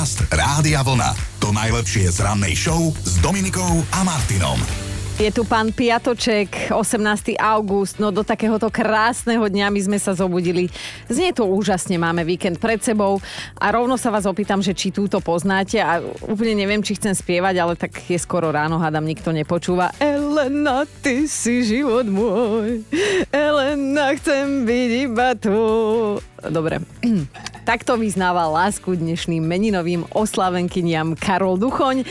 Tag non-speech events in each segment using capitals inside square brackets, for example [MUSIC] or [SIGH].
Podcast Rádia Vlna. To najlepšie z rannej show s Dominikou a Martinom. Je tu pán Piatoček, 18. august, no do takéhoto krásneho dňa my sme sa zobudili. Znie to úžasne, máme víkend pred sebou a rovno sa vás opýtam, že či túto poznáte a úplne neviem, či chcem spievať, ale tak je skoro ráno, hádam, nikto nepočúva. Elena, ty si život môj, Elena, chcem byť iba tu. Dobre. Takto vyznával lásku dnešným meninovým oslavenkyniam Karol Duchoň.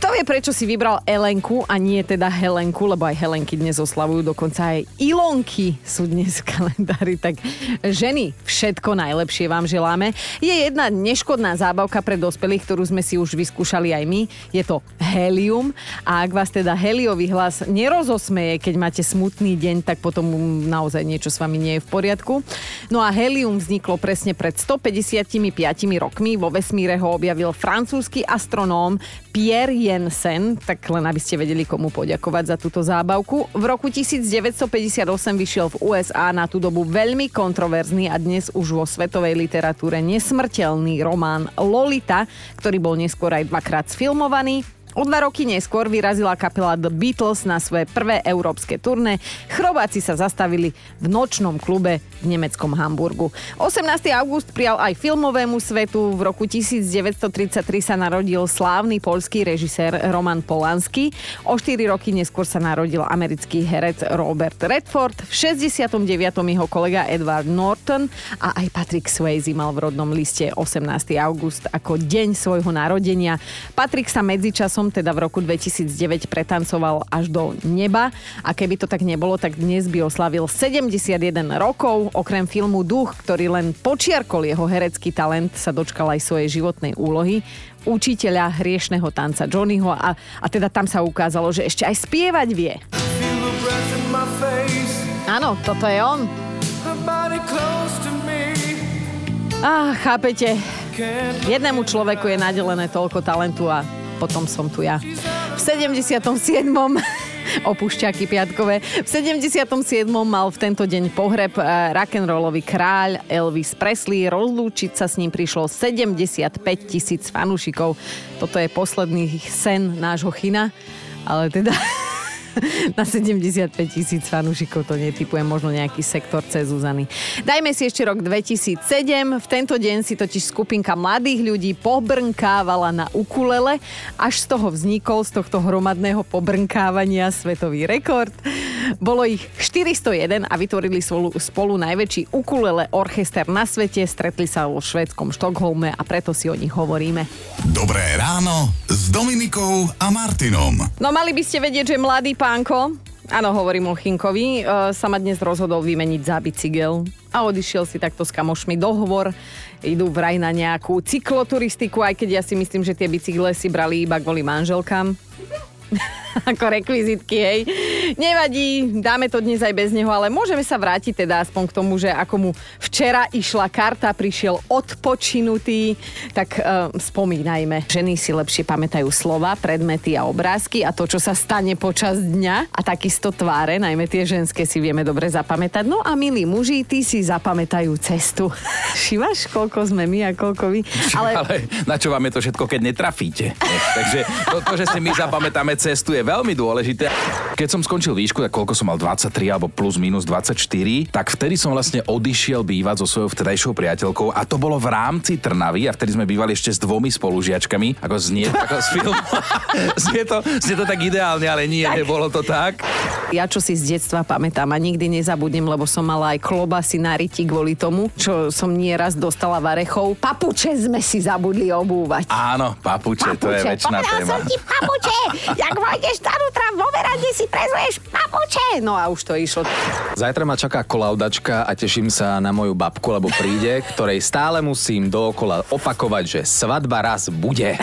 Kto vie, prečo si vybral Elenku a nie teda Helenku, lebo aj Helenky dnes oslavujú, dokonca aj Ilonky sú dnes v kalendári. Tak ženy, všetko najlepšie vám želáme. Je jedna neškodná zábavka pre dospelých, ktorú sme si už vyskúšali aj my. Je to helium a ak vás teda heliový hlas nerozosmeje, keď máte smutný deň, tak potom naozaj niečo s vami nie je v poriadku. No a helium vzniklo presne pred 150 55 rokmi. Vo vesmíre ho objavil francúzsky astronóm Pierre Jensen, tak len aby ste vedeli, komu poďakovať za túto zábavku. V roku 1958 vyšiel v USA na tú dobu veľmi kontroverzný a dnes už vo svetovej literatúre nesmrteľný román Lolita, ktorý bol neskôr aj dvakrát sfilmovaný. O dva roky neskôr vyrazila kapela The Beatles na svoje prvé európske turné. Chrobáci sa zastavili v nočnom klube v nemeckom Hamburgu. 18. august prijal aj filmovému svetu. V roku 1933 sa narodil slávny polský režisér Roman Polanský. O 4 roky neskôr sa narodil americký herec Robert Redford. V 69. jeho kolega Edward Norton a aj Patrick Swayze mal v rodnom liste 18. august ako deň svojho narodenia. Patrick sa medzičasom som teda v roku 2009 pretancoval až do neba a keby to tak nebolo, tak dnes by oslavil 71 rokov. Okrem filmu Duch, ktorý len počiarkol jeho herecký talent, sa dočkal aj svojej životnej úlohy učiteľa hriešného tanca Johnnyho a, a teda tam sa ukázalo, že ešte aj spievať vie. Áno, toto je on. Á, chápete, jednému človeku je nadelené toľko talentu a potom som tu ja. V 77. [LAUGHS] opúšťaky piatkové. V 77. mal v tento deň pohreb eh, rock'n'rollový kráľ Elvis Presley. Rozlúčiť sa s ním prišlo 75 tisíc fanúšikov. Toto je posledný sen nášho china. Ale teda [LAUGHS] [LAUGHS] na 75 tisíc fanúšikov to netypujem, možno nejaký sektor cez Zuzany. Dajme si ešte rok 2007. V tento deň si totiž skupinka mladých ľudí pobrnkávala na ukulele. Až z toho vznikol, z tohto hromadného pobrnkávania svetový rekord. Bolo ich 401 a vytvorili spolu, najväčší ukulele orchester na svete. Stretli sa vo švedskom Štokholme a preto si o nich hovoríme. Dobré ráno s Dominikou a Martinom. No mali by ste vedieť, že mladý pánko, áno, hovorím o Chinkovi, e, sa ma dnes rozhodol vymeniť za bicykel a odišiel si takto s kamošmi dohovor. Idú vraj na nejakú cykloturistiku, aj keď ja si myslím, že tie bicykle si brali iba kvôli manželkám. [LAUGHS] ako rekvizitky, hej. Nevadí, dáme to dnes aj bez neho, ale môžeme sa vrátiť teda aspoň k tomu, že ako mu včera išla karta, prišiel odpočinutý, tak uh, spomínajme. Ženy si lepšie pamätajú slova, predmety a obrázky a to, čo sa stane počas dňa a takisto tváre, najmä tie ženské si vieme dobre zapamätať. No a milí muži, tí si zapamätajú cestu. [LAUGHS] Šivaš, koľko sme my a koľko vy? Ale... ale na čo vám je to všetko, keď netrafíte? Takže to, to, že si my zapamätáme cestu je veľmi dôležité. Keď som skončil výšku, tak koľko som mal 23 alebo plus minus 24, tak vtedy som vlastne odišiel bývať so svojou vtedajšou priateľkou a to bolo v rámci Trnavy a vtedy sme bývali ešte s dvomi spolužiačkami, ako znie, ako z filmu. [LAUGHS] znie, to, znie to tak ideálne, ale nie, tak. nebolo to tak. Ja čo si z detstva pamätám a nikdy nezabudnem, lebo som mala aj klobasy na riti kvôli tomu, čo som nieraz dostala varechov. Papuče sme si zabudli obúvať. Áno, papuče, papuče. to je väčšina téma. som ti papuče, jak vôjdeš tam vo verande si prezuješ papuče. No a už to išlo. Zajtra ma čaká kolaudačka a teším sa na moju babku, lebo príde, ktorej stále musím dookola opakovať, že svadba raz bude. [LAUGHS]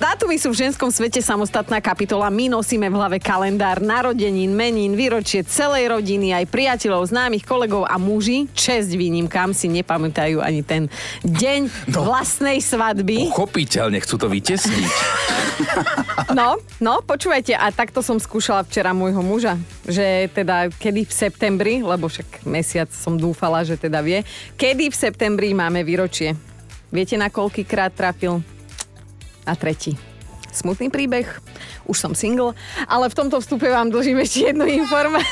Dátumy sú v ženskom svete samostatná kapitola. My nosíme v hlave kalendár narodenín, menín, výročie celej rodiny, aj priateľov, známych kolegov a muži, česť výnimkám, si nepamätajú ani ten deň no, vlastnej svadby. Pochopiteľne chcú to vytesniť. No, no, počúvajte, a takto som skúšala včera môjho muža, že teda kedy v septembri, lebo však mesiac som dúfala, že teda vie, kedy v septembri máme výročie. Viete, na koľkýkrát trafil? Na tretí. Smutný príbeh, už som single, ale v tomto vstupe vám dlžím ešte jednu informáciu.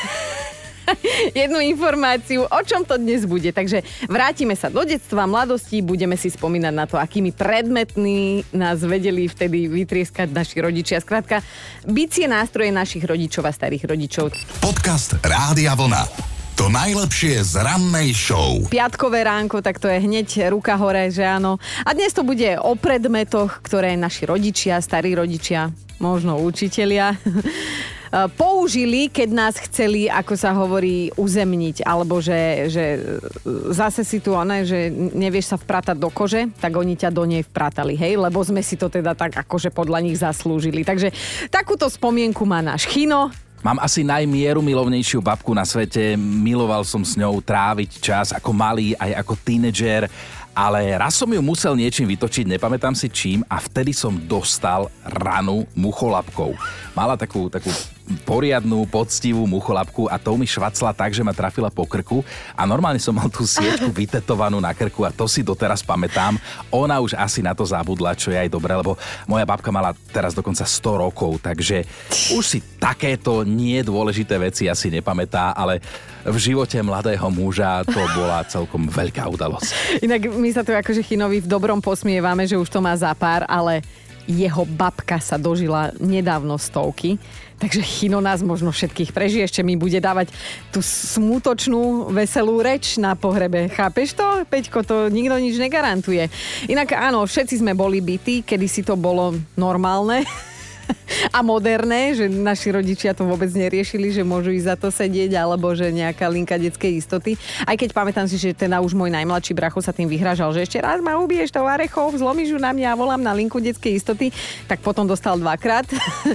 [LAUGHS] jednu informáciu, o čom to dnes bude. Takže vrátime sa do detstva, mladosti, budeme si spomínať na to, akými predmetní nás vedeli vtedy vytrieskať naši rodičia. Skrátka, bicie nástroje našich rodičov a starých rodičov. Podcast Rádia Vlna. To najlepšie z rannej show. Piatkové ránko, tak to je hneď ruka hore, že áno. A dnes to bude o predmetoch, ktoré naši rodičia, starí rodičia, možno učitelia, [LAUGHS] použili, keď nás chceli, ako sa hovorí, uzemniť, alebo že, že zase si tu one, že nevieš sa vpratať do kože, tak oni ťa do nej vpratali, hej, lebo sme si to teda tak akože podľa nich zaslúžili. Takže takúto spomienku má náš Chino, Mám asi najmieru milovnejšiu babku na svete, miloval som s ňou tráviť čas ako malý aj ako tínedžer, ale raz som ju musel niečím vytočiť, nepamätám si čím a vtedy som dostal ranu mucholapkou. Mala takú, takú poriadnú, poctivú mucholapku a to mi švacla tak, že ma trafila po krku a normálne som mal tú siečku [LAUGHS] vytetovanú na krku a to si doteraz pamätám. Ona už asi na to zabudla, čo je aj dobré, lebo moja babka mala teraz dokonca 100 rokov, takže už si takéto nie dôležité veci asi nepamätá, ale v živote mladého muža to bola [LAUGHS] celkom veľká udalosť. Inak my sa tu akože Chinovi v dobrom posmievame, že už to má za pár, ale jeho babka sa dožila nedávno stovky, takže Chino nás možno všetkých prežije, ešte mi bude dávať tú smutočnú, veselú reč na pohrebe. Chápeš to, Peťko? To nikto nič negarantuje. Inak áno, všetci sme boli bytí, kedy si to bolo normálne. [LAUGHS] [LAUGHS] a moderné, že naši rodičia to vôbec neriešili, že môžu ísť za to sedieť, alebo že nejaká linka detskej istoty. Aj keď pamätám si, že teda už môj najmladší bracho sa tým vyhražal, že ešte raz ma ubiješ to Varechov, zlomíš ju na mňa a volám na linku detskej istoty, tak potom dostal dvakrát.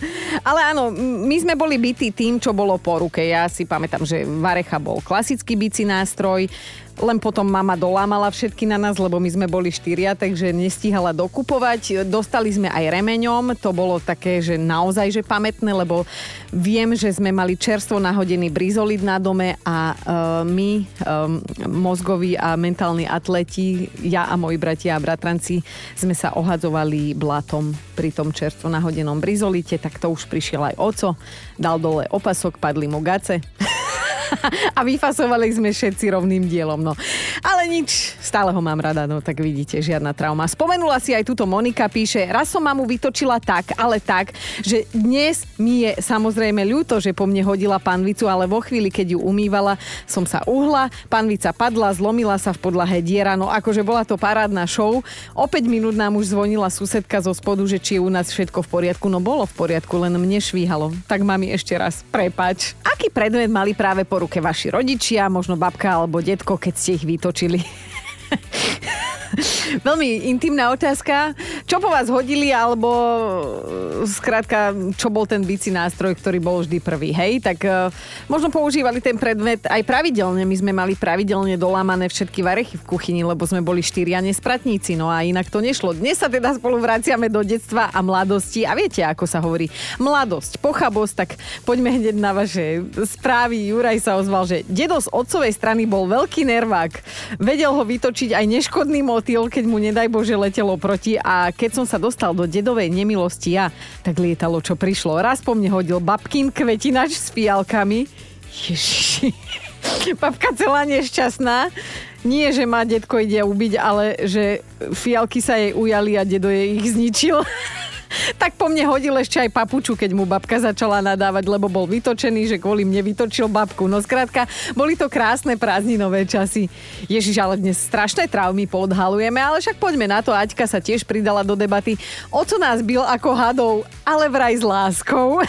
[LAUGHS] Ale áno, my sme boli bytí tým, čo bolo po ruke. Ja si pamätám, že Varecha bol klasický bicí nástroj, len potom mama dolámala všetky na nás, lebo my sme boli štyria, takže nestíhala dokupovať. Dostali sme aj remeňom, to bolo také, že naozaj že pamätné, lebo viem, že sme mali čerstvo nahodený brizolid na dome a uh, my, um, mozgoví a mentálni atleti, ja a moji bratia a bratranci, sme sa ohadzovali blatom pri tom čerstvo nahodenom brizolite, tak to už prišiel aj oco, dal dole opasok, padli mu gace. [LAUGHS] a vyfasovali sme všetci rovným dielom. No. Ale nič, stále ho mám rada, no tak vidíte, žiadna trauma. Spomenula si aj túto Monika, píše, raz som mamu vytočila tak, ale tak, že dnes mi je samozrejme ľúto, že po mne hodila panvicu, ale vo chvíli, keď ju umývala, som sa uhla, panvica padla, zlomila sa v podlahe diera, no akože bola to parádna show. O 5 minút nám už zvonila susedka zo spodu, že či je u nás všetko v poriadku, no bolo v poriadku, len mne švíhalo. Tak mami ešte raz, prepač. Aký predmet mali práve po ruke vaši rodičia, možno babka alebo detko, keď ste ich vytočili. [LAUGHS] [LAUGHS] Veľmi intimná otázka. Čo po vás hodili, alebo skrátka, čo bol ten bicí nástroj, ktorý bol vždy prvý, hej? Tak uh, možno používali ten predmet aj pravidelne. My sme mali pravidelne dolámané všetky varechy v kuchyni, lebo sme boli štyria nespratníci, no a inak to nešlo. Dnes sa teda spolu vraciame do detstva a mladosti a viete, ako sa hovorí, mladosť, pochabosť, tak poďme hneď na vaše správy. Juraj sa ozval, že dedo z otcovej strany bol veľký nervák. Vedel ho vytočiť aj neškodný motýl, keď mu nedaj Bože letelo proti a keď som sa dostal do dedovej nemilosti ja, tak lietalo, čo prišlo. Raz po mne hodil babkin kvetinač s fialkami. Ježiši. [LAUGHS] Babka celá nešťastná. Nie, že má detko ide ubiť, ale že fialky sa jej ujali a dedo jej ich zničil. [LAUGHS] tak po mne hodil ešte aj papuču, keď mu babka začala nadávať, lebo bol vytočený, že kvôli mne vytočil babku. No skrátka, boli to krásne prázdninové časy. Ježiš, ale dnes strašné traumy podhalujeme, ale však poďme na to. Aťka sa tiež pridala do debaty. Oco nás bil ako hadov, ale vraj s láskou. [LAUGHS]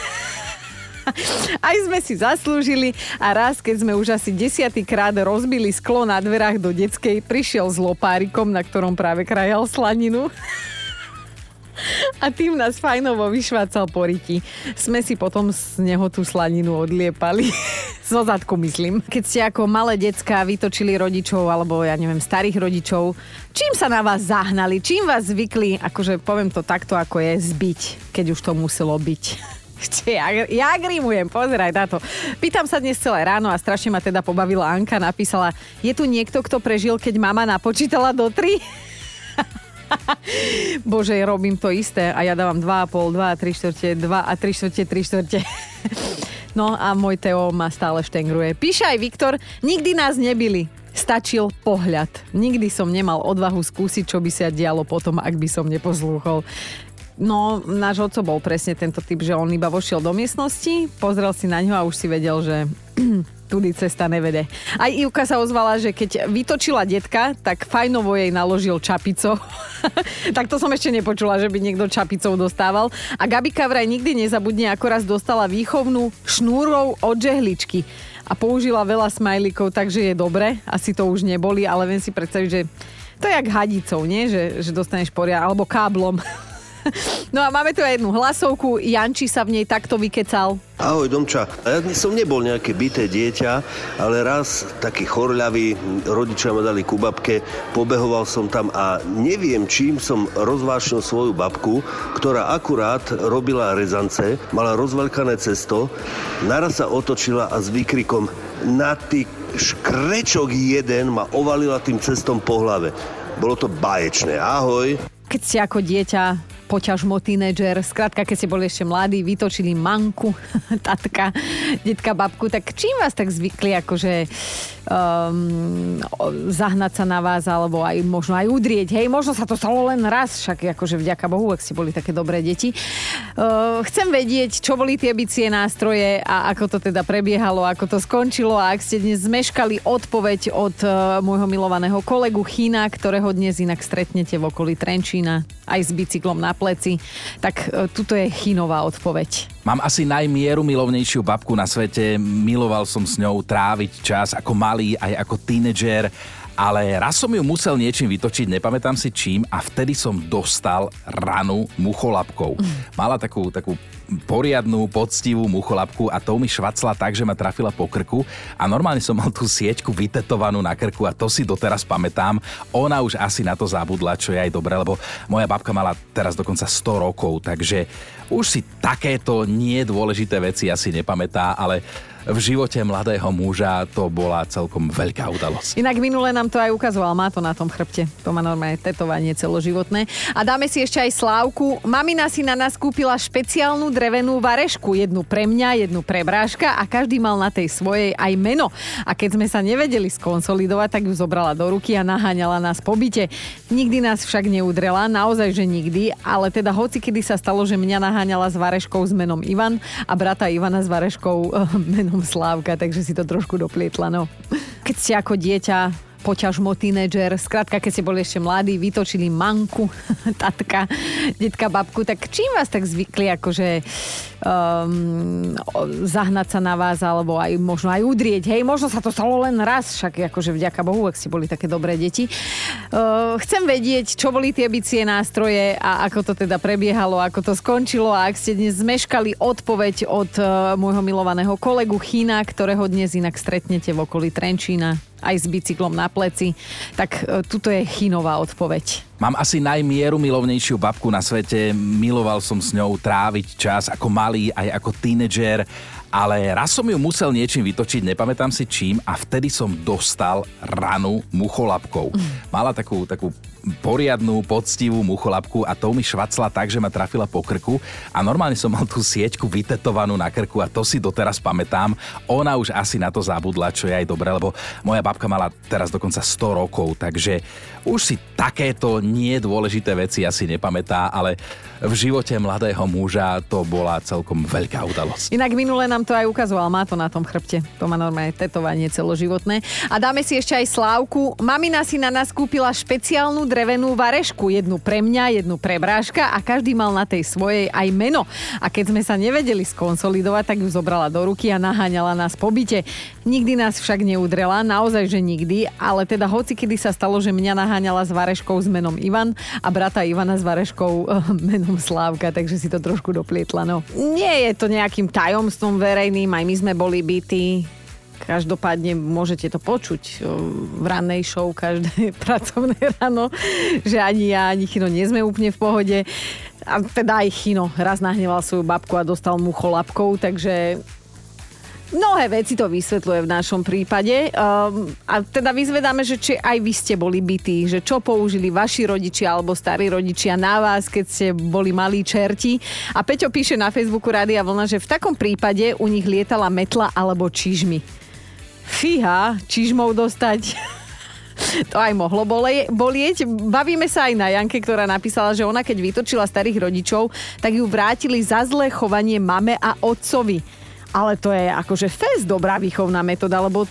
Aj sme si zaslúžili a raz, keď sme už asi desiatýkrát rozbili sklo na dverách do detskej, prišiel s lopárikom, na ktorom práve krajal slaninu [LAUGHS] a tým nás fajnovo vyšvácal po riti. Sme si potom z neho tú slaninu odliepali. [LAUGHS] Zo zadku myslím. Keď ste ako malé decka vytočili rodičov alebo ja neviem starých rodičov, čím sa na vás zahnali? Čím vás zvykli, akože poviem to takto ako je, zbiť, keď už to muselo byť? [LAUGHS] Ja, ja grimujem, pozeraj na to. Pýtam sa dnes celé ráno a strašne ma teda pobavila Anka, napísala, je tu niekto, kto prežil, keď mama napočítala do tri? Bože, robím to isté a ja dávam 2,5, 2 a 3 štvrte, 2 a 3 štvrte, 3 štvrte. [LAUGHS] No a môj Teo ma stále štengruje. Píše aj Viktor, nikdy nás nebili. Stačil pohľad. Nikdy som nemal odvahu skúsiť, čo by sa dialo potom, ak by som neposlúchol. No, náš oco bol presne tento typ, že on iba vošiel do miestnosti, pozrel si na ňo a už si vedel, že [CLEARS THROAT] tudy cesta nevede. Aj Ivka sa ozvala, že keď vytočila detka, tak fajnovo jej naložil čapico. [LAUGHS] tak to som ešte nepočula, že by niekto čapicou dostával. A Gabika vraj nikdy nezabudne, ako dostala výchovnú šnúrou od žehličky a použila veľa smajlikov, takže je dobre. Asi to už neboli, ale viem si predstaviť, že to je jak hadicou, nie? Že, že dostaneš poria, alebo káblom. [LAUGHS] [LAUGHS] No a máme tu aj jednu hlasovku. Janči sa v nej takto vykecal. Ahoj Domča, ja som nebol nejaké byté dieťa, ale raz taký chorľavý, rodičia ma dali ku babke, pobehoval som tam a neviem čím som rozvášnil svoju babku, ktorá akurát robila rezance, mala rozveľkané cesto, naraz sa otočila a s výkrikom na ty škrečok jeden ma ovalila tým cestom po hlave. Bolo to baječné. Ahoj. Keď si ako dieťa poťažmo tínedžer. Skrátka, keď ste boli ešte mladí, vytočili manku, [LAUGHS] tatka, detka, babku, tak čím vás tak zvykli akože um, zahnať sa na vás, alebo aj možno aj udrieť. Hej, možno sa to stalo len raz, však akože vďaka Bohu, ak ste boli také dobré deti. Uh, chcem vedieť, čo boli tie bicie nástroje a ako to teda prebiehalo, ako to skončilo a ak ste dnes zmeškali odpoveď od uh, môjho milovaného kolegu China, ktorého dnes inak stretnete v okolí Trenčína aj s bicyklom na pleci, tak uh, tuto je Chinová odpoveď. Mám asi najmieru milovnejšiu babku na svete. Miloval som s ňou tráviť čas ako malý, aj ako tínedžer ale raz som ju musel niečím vytočiť, nepamätám si čím a vtedy som dostal ranu mucholapkou. Mala takú, takú poriadnú, poctivú mucholapku a tou mi švacla tak, že ma trafila po krku a normálne som mal tú sieťku vytetovanú na krku a to si doteraz pamätám. Ona už asi na to zabudla, čo je aj dobre, lebo moja babka mala teraz dokonca 100 rokov, takže už si takéto nie dôležité veci asi nepamätá, ale v živote mladého muža to bola celkom veľká udalosť. Inak minule nám to aj ukazoval, má to na tom chrbte. To má normálne tetovanie celoživotné. A dáme si ešte aj slávku. Mamina si na nás kúpila špeciálnu drevenú varešku. Jednu pre mňa, jednu pre bráška a každý mal na tej svojej aj meno. A keď sme sa nevedeli skonsolidovať, tak ju zobrala do ruky a naháňala nás po byte. Nikdy nás však neudrela, naozaj, že nikdy, ale teda hoci kedy sa stalo, že mňa naháňala s vareškou s menom Ivan a brata Ivana s vareškou menom menom Slávka, takže si to trošku doplietla, no. Keď ste ako dieťa poťažmo tínedžer. Skrátka, keď ste boli ešte mladí, vytočili manku, [LAUGHS] tatka, detka, babku, tak čím vás tak zvykli akože um, zahnať sa na vás, alebo aj možno aj udrieť. Hej, možno sa to stalo len raz, však akože vďaka Bohu, ak ste boli také dobré deti. Uh, chcem vedieť, čo boli tie bicie nástroje a ako to teda prebiehalo, ako to skončilo a ak ste dnes zmeškali odpoveď od uh, môjho milovaného kolegu China, ktorého dnes inak stretnete v okolí Trenčína aj s bicyklom na pleci. Tak e, tuto je Chinová odpoveď. Mám asi najmieru milovnejšiu babku na svete. Miloval som s ňou tráviť čas ako malý, aj ako tínedžer ale raz som ju musel niečím vytočiť, nepamätám si čím a vtedy som dostal ranu mucholapkou. Mala takú, takú poriadnú, poctivú mucholapku a tou mi švacla tak, že ma trafila po krku a normálne som mal tú sieťku vytetovanú na krku a to si doteraz pamätám. Ona už asi na to zabudla, čo je aj dobre, lebo moja babka mala teraz dokonca 100 rokov, takže už si takéto nie dôležité veci asi nepamätá, ale v živote mladého muža to bola celkom veľká udalosť. Inak minule nám to aj ukazoval, má to na tom chrbte. To má normálne tetovanie celoživotné. A dáme si ešte aj slávku. Mamina si na nás kúpila špeciálnu drevenú varešku. Jednu pre mňa, jednu pre bráška a každý mal na tej svojej aj meno. A keď sme sa nevedeli skonsolidovať, tak ju zobrala do ruky a naháňala nás po byte. Nikdy nás však neudrela, naozaj, že nikdy, ale teda hoci kedy sa stalo, že mňa naháňala s vareškou s menom Ivan a brata Ivana s vareškou uh, menom Slávka, takže si to trošku doplietla. No. Nie je to nejakým tajomstvom verejným, aj my sme boli bytí. Každopádne môžete to počuť v rannej show každé [LAUGHS] pracovné ráno, že ani ja, ani Chino nie sme úplne v pohode. A teda aj Chino raz nahneval svoju babku a dostal mu cholapkou, takže Mnohé veci to vysvetľuje v našom prípade. Um, a teda vyzvedáme, že či aj vy ste boli bytí, že čo použili vaši rodičia alebo starí rodičia na vás, keď ste boli malí čerti. A Peťo píše na Facebooku Rádia Vlna, že v takom prípade u nich lietala metla alebo čižmy. Fíha, čižmou dostať. [LAUGHS] To aj mohlo bolie, bolieť. Bavíme sa aj na Janke, ktorá napísala, že ona keď vytočila starých rodičov, tak ju vrátili za zlé chovanie mame a otcovi. Ale to je akože fest dobrá výchovná metóda, lebo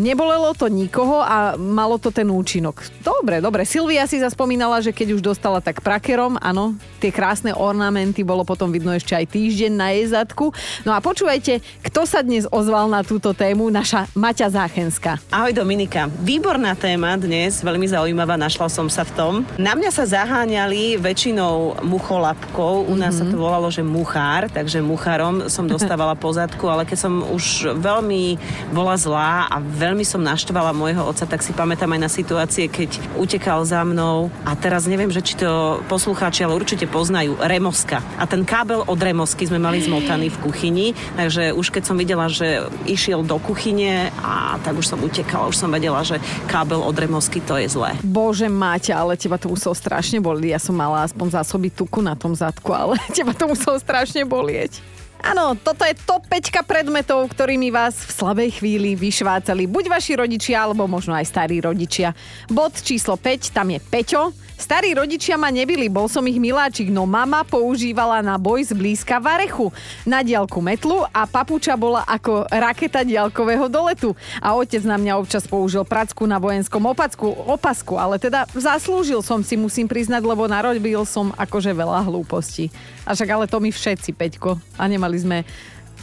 Nebolelo to nikoho a malo to ten účinok. Dobre, dobre. Silvia si zaspomínala, že keď už dostala tak prakerom, áno, tie krásne ornamenty bolo potom vidno ešte aj týždeň na jej zadku. No a počúvajte, kto sa dnes ozval na túto tému? Naša Maťa Záchenská. Ahoj Dominika. Výborná téma dnes, veľmi zaujímavá, našla som sa v tom. Na mňa sa zaháňali väčšinou mucholapkou, u nás mm-hmm. sa to volalo, že muchár, takže muchárom som dostávala pozadku, ale keď som už veľmi bola zlá a veľmi som naštvala môjho otca, tak si pamätám aj na situácie, keď utekal za mnou a teraz neviem, že či to poslucháči, ale určite poznajú, remoska. A ten kábel od remosky sme mali zmotaný v kuchyni, takže už keď som videla, že išiel do kuchyne a tak už som utekala, už som vedela, že kábel od remosky to je zlé. Bože Máťa, ale teba to muselo strašne boliť. Ja som mala aspoň zásoby tuku na tom zadku, ale [LAUGHS] teba to muselo strašne bolieť. Áno, toto je top 5 predmetov, ktorými vás v slabej chvíli vyšvácali buď vaši rodičia, alebo možno aj starí rodičia. Bod číslo 5, tam je Peťo. Starí rodičia ma nebili, bol som ich miláčik, no mama používala na boj zblízka varechu, na diálku metlu a papuča bola ako raketa diálkového doletu. A otec na mňa občas použil pracku na vojenskom opacku, opasku, ale teda zaslúžil som si, musím priznať, lebo narodil som akože veľa hlúpostí. A však ale to my všetci, Peťko. A nemali sme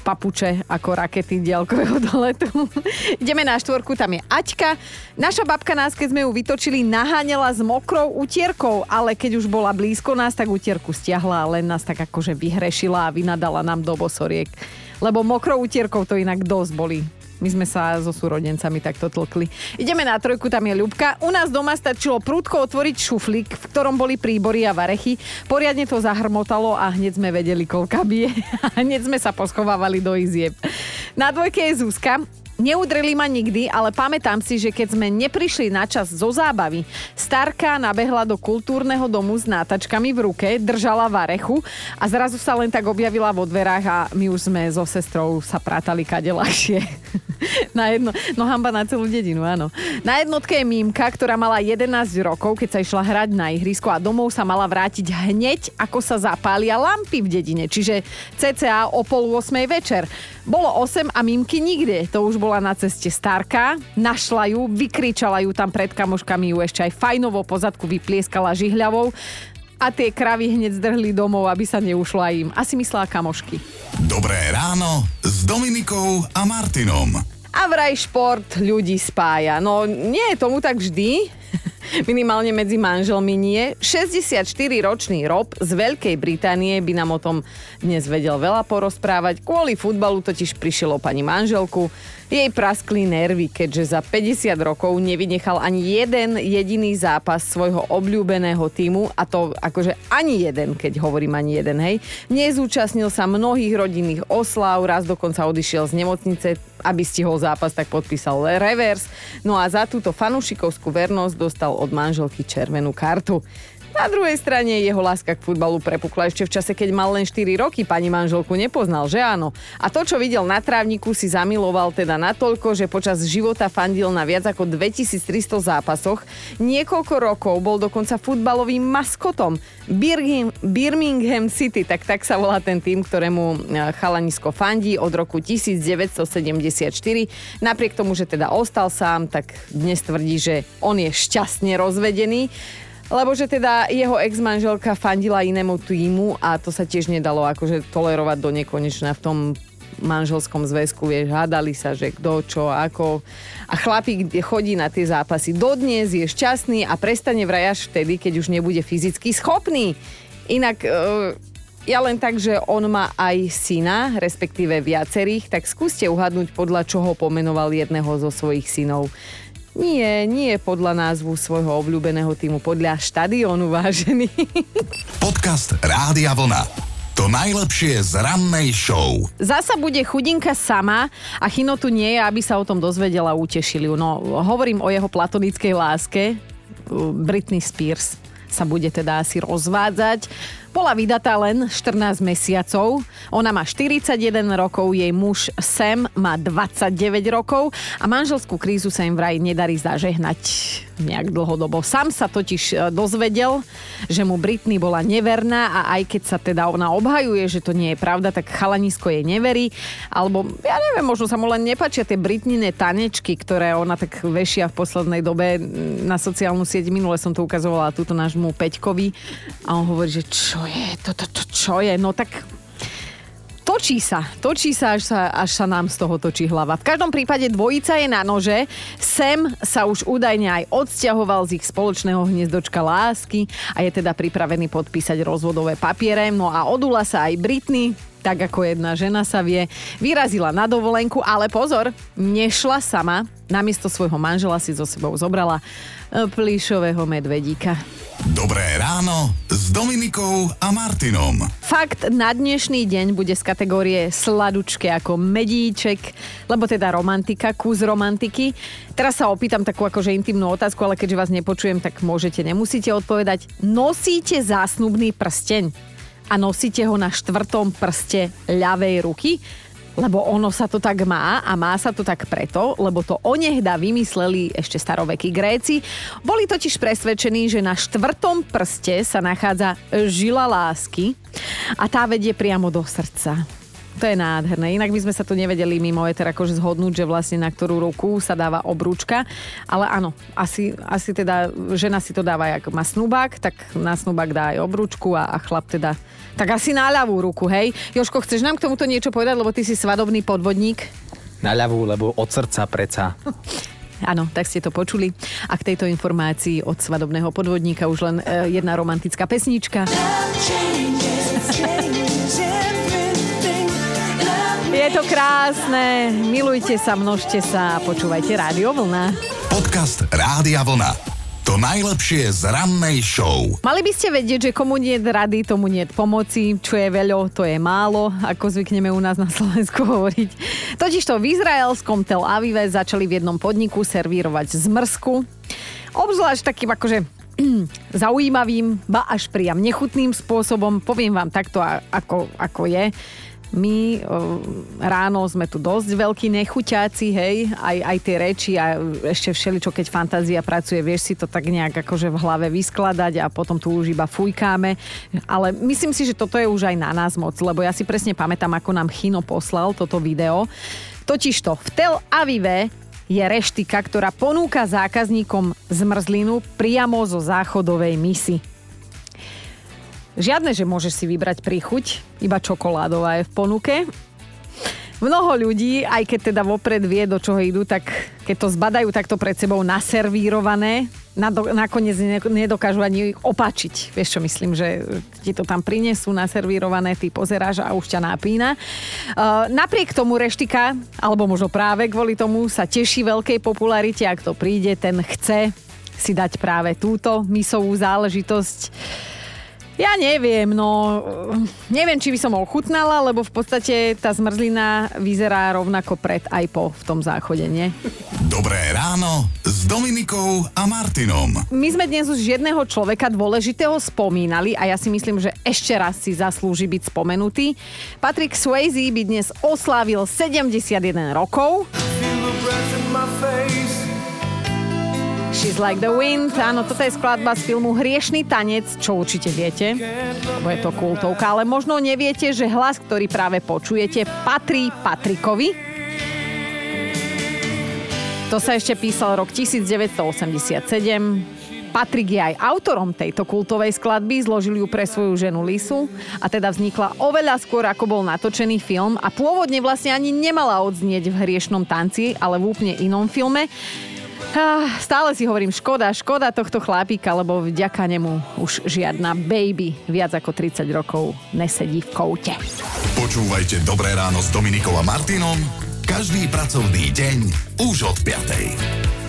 papuče ako rakety diaľkového [LAUGHS] doletu. Ideme na štvorku, tam je Aťka. Naša babka nás, keď sme ju vytočili, naháňala s mokrou utierkou, ale keď už bola blízko nás, tak utierku stiahla a len nás tak akože vyhrešila a vynadala nám do bosoriek. Lebo mokrou utierkou to inak dosť boli. My sme sa so súrodencami takto tlkli. Ideme na trojku, tam je Ľubka. U nás doma stačilo prúdko otvoriť šuflík, v ktorom boli príbory a varechy. Poriadne to zahrmotalo a hneď sme vedeli, koľka bije. [LAUGHS] A hneď sme sa poschovávali do izieb. Na dvojke je Zuzka. Neudreli ma nikdy, ale pamätám si, že keď sme neprišli na čas zo zábavy, starka nabehla do kultúrneho domu s nátačkami v ruke, držala varechu a zrazu sa len tak objavila vo dverách a my už sme so sestrou sa prátali kade ľahšie. [LAUGHS] na jedno, no hamba na celú dedinu, áno. Na jednotke je Mímka, ktorá mala 11 rokov, keď sa išla hrať na ihrisko a domov sa mala vrátiť hneď, ako sa zapália lampy v dedine, čiže cca o pol 8 večer. Bolo 8 a Mímky nikde, to už bola na ceste starka, našla ju, vykričala ju tam pred kamoškami, ju ešte aj fajnovo pozadku vyplieskala žihľavou a tie kravy hneď zdrhli domov, aby sa neušla im. Asi myslela kamošky. Dobré ráno s Dominikou a Martinom. A vraj šport ľudí spája. No nie je tomu tak vždy. Minimálne medzi manželmi nie. 64-ročný Rob z Veľkej Británie by nám o tom dnes vedel veľa porozprávať. Kvôli futbalu totiž prišiel o pani manželku. Jej praskli nervy, keďže za 50 rokov nevynechal ani jeden jediný zápas svojho obľúbeného týmu a to akože ani jeden, keď hovorím ani jeden, hej. Nezúčastnil sa mnohých rodinných oslav, raz dokonca odišiel z nemocnice, aby stihol zápas, tak podpísal revers. No a za túto fanúšikovskú vernosť dostal od manželky červenú kartu. Na druhej strane jeho láska k futbalu prepukla ešte v čase, keď mal len 4 roky, pani manželku nepoznal, že áno. A to, čo videl na trávniku, si zamiloval teda natoľko, že počas života fandil na viac ako 2300 zápasoch. Niekoľko rokov bol dokonca futbalovým maskotom. Birmingham, Birmingham City, tak tak sa volá ten tým, ktorému e, chalanisko fandí od roku 1974. Napriek tomu, že teda ostal sám, tak dnes tvrdí, že on je šťastne rozvedený. Lebo že teda jeho ex-manželka fandila inému týmu a to sa tiež nedalo akože tolerovať do nekonečna v tom manželskom zväzku, vieš, hádali sa, že kto, čo, ako. A chlapík chodí na tie zápasy dodnes, je šťastný a prestane vraj až vtedy, keď už nebude fyzicky schopný. Inak e, ja len tak, že on má aj syna, respektíve viacerých, tak skúste uhadnúť podľa čoho pomenoval jedného zo svojich synov. Nie, nie podľa názvu svojho obľúbeného týmu, podľa štadiónu [LAUGHS] vážený. Podcast Rádia Vlna. To najlepšie z rannej show. Zasa bude chudinka sama a Chino tu nie je, aby sa o tom dozvedela a utešili. No, hovorím o jeho platonickej láske. Britney Spears sa bude teda asi rozvádzať. Bola vydatá len 14 mesiacov. Ona má 41 rokov, jej muž Sam má 29 rokov a manželskú krízu sa im vraj nedarí zažehnať nejak dlhodobo. Sam sa totiž e, dozvedel, že mu Britney bola neverná a aj keď sa teda ona obhajuje, že to nie je pravda, tak chalanisko jej neverí. Alebo ja neviem, možno sa mu len nepačia tie Britnine tanečky, ktoré ona tak vešia v poslednej dobe na sociálnu sieť. Minule som to ukazovala túto nášmu Peťkovi a on hovorí, že čo je, to, to, to čo je? No tak točí sa, točí sa až, sa, až sa nám z toho točí hlava. V každom prípade dvojica je na nože. Sem sa už údajne aj odsťahoval z ich spoločného hniezdočka lásky a je teda pripravený podpísať rozvodové papiere. No a odula sa aj Britney, tak ako jedna žena sa vie, vyrazila na dovolenku, ale pozor, nešla sama, namiesto svojho manžela si so sebou zobrala e, plíšového medvedíka. Dobré ráno s Dominikou a Martinom. Fakt na dnešný deň bude z kategórie sladučke ako medíček, lebo teda romantika, kus romantiky. Teraz sa opýtam takú akože intimnú otázku, ale keďže vás nepočujem, tak môžete, nemusíte odpovedať. Nosíte zásnubný prsteň a nosíte ho na štvrtom prste ľavej ruky? lebo ono sa to tak má a má sa to tak preto, lebo to onehda vymysleli ešte starovekí Gréci. Boli totiž presvedčení, že na štvrtom prste sa nachádza žila lásky a tá vedie priamo do srdca. To je nádherné. Inak by sme sa tu nevedeli mimo eter akože zhodnúť, že vlastne na ktorú ruku sa dáva obrúčka. Ale áno, asi, asi teda žena si to dáva, jak má snubák, tak na snubák dá aj obrúčku a, a chlap teda tak asi na ľavú ruku, hej. Joško, chceš nám k tomuto niečo povedať, lebo ty si svadobný podvodník? Na ľavú, lebo od srdca preca. [LAUGHS] Áno, tak ste to počuli. A k tejto informácii od svadobného podvodníka už len e, jedna romantická pesnička. Je to krásne. Milujte sa, množte sa a počúvajte Rádio Vlna. Podcast Rádia Vlna. To najlepšie z rannej show. Mali by ste vedieť, že komu nie je rady, tomu nie pomoci. Čo je veľo, to je málo, ako zvykneme u nás na Slovensku [LAUGHS] hovoriť. Totižto v izraelskom Tel Avive začali v jednom podniku servírovať zmrzku. Obzvlášť takým akože [CLEARS THROAT] zaujímavým, ba až priam nechutným spôsobom. Poviem vám takto, ako, ako je my ráno sme tu dosť veľkí nechuťáci, hej, aj, aj tie reči a ešte všeličo, keď fantázia pracuje, vieš si to tak nejak akože v hlave vyskladať a potom tu už iba fujkáme. Ale myslím si, že toto je už aj na nás moc, lebo ja si presne pamätám, ako nám Chino poslal toto video. Totižto v Tel Avive je reštika, ktorá ponúka zákazníkom zmrzlinu priamo zo záchodovej misy. Žiadne, že môžeš si vybrať príchuť, iba čokoládová je v ponuke. Mnoho ľudí, aj keď teda vopred vie, do čoho idú, tak keď to zbadajú takto pred sebou naservírované, nakoniec nedokážu ani opačiť. Vieš čo myslím, že ti to tam prinesú naservírované, ty pozeráš a už ťa napína. Uh, napriek tomu reštika, alebo možno práve kvôli tomu, sa teší veľkej popularite. Ak to príde, ten chce si dať práve túto misovú záležitosť ja neviem, no neviem, či by som ochutnala, lebo v podstate tá zmrzlina vyzerá rovnako pred aj po v tom záchode, nie? Dobré ráno s Dominikou a Martinom. My sme dnes už jedného človeka dôležitého spomínali a ja si myslím, že ešte raz si zaslúži byť spomenutý. Patrick Swayze by dnes oslávil 71 rokov. Feel the She's like the wind. Áno, toto je skladba z filmu Hriešný tanec, čo určite viete, lebo je to kultovka, ale možno neviete, že hlas, ktorý práve počujete, patrí Patrikovi. To sa ešte písal rok 1987. Patrik je aj autorom tejto kultovej skladby, zložil ju pre svoju ženu Lisu a teda vznikla oveľa skôr, ako bol natočený film a pôvodne vlastne ani nemala odznieť v hriešnom tanci, ale v úplne inom filme. Ah, stále si hovorím, škoda, škoda tohto chlápika, lebo vďaka nemu už žiadna baby viac ako 30 rokov nesedí v koute. Počúvajte Dobré ráno s Dominikom a Martinom každý pracovný deň už od 5.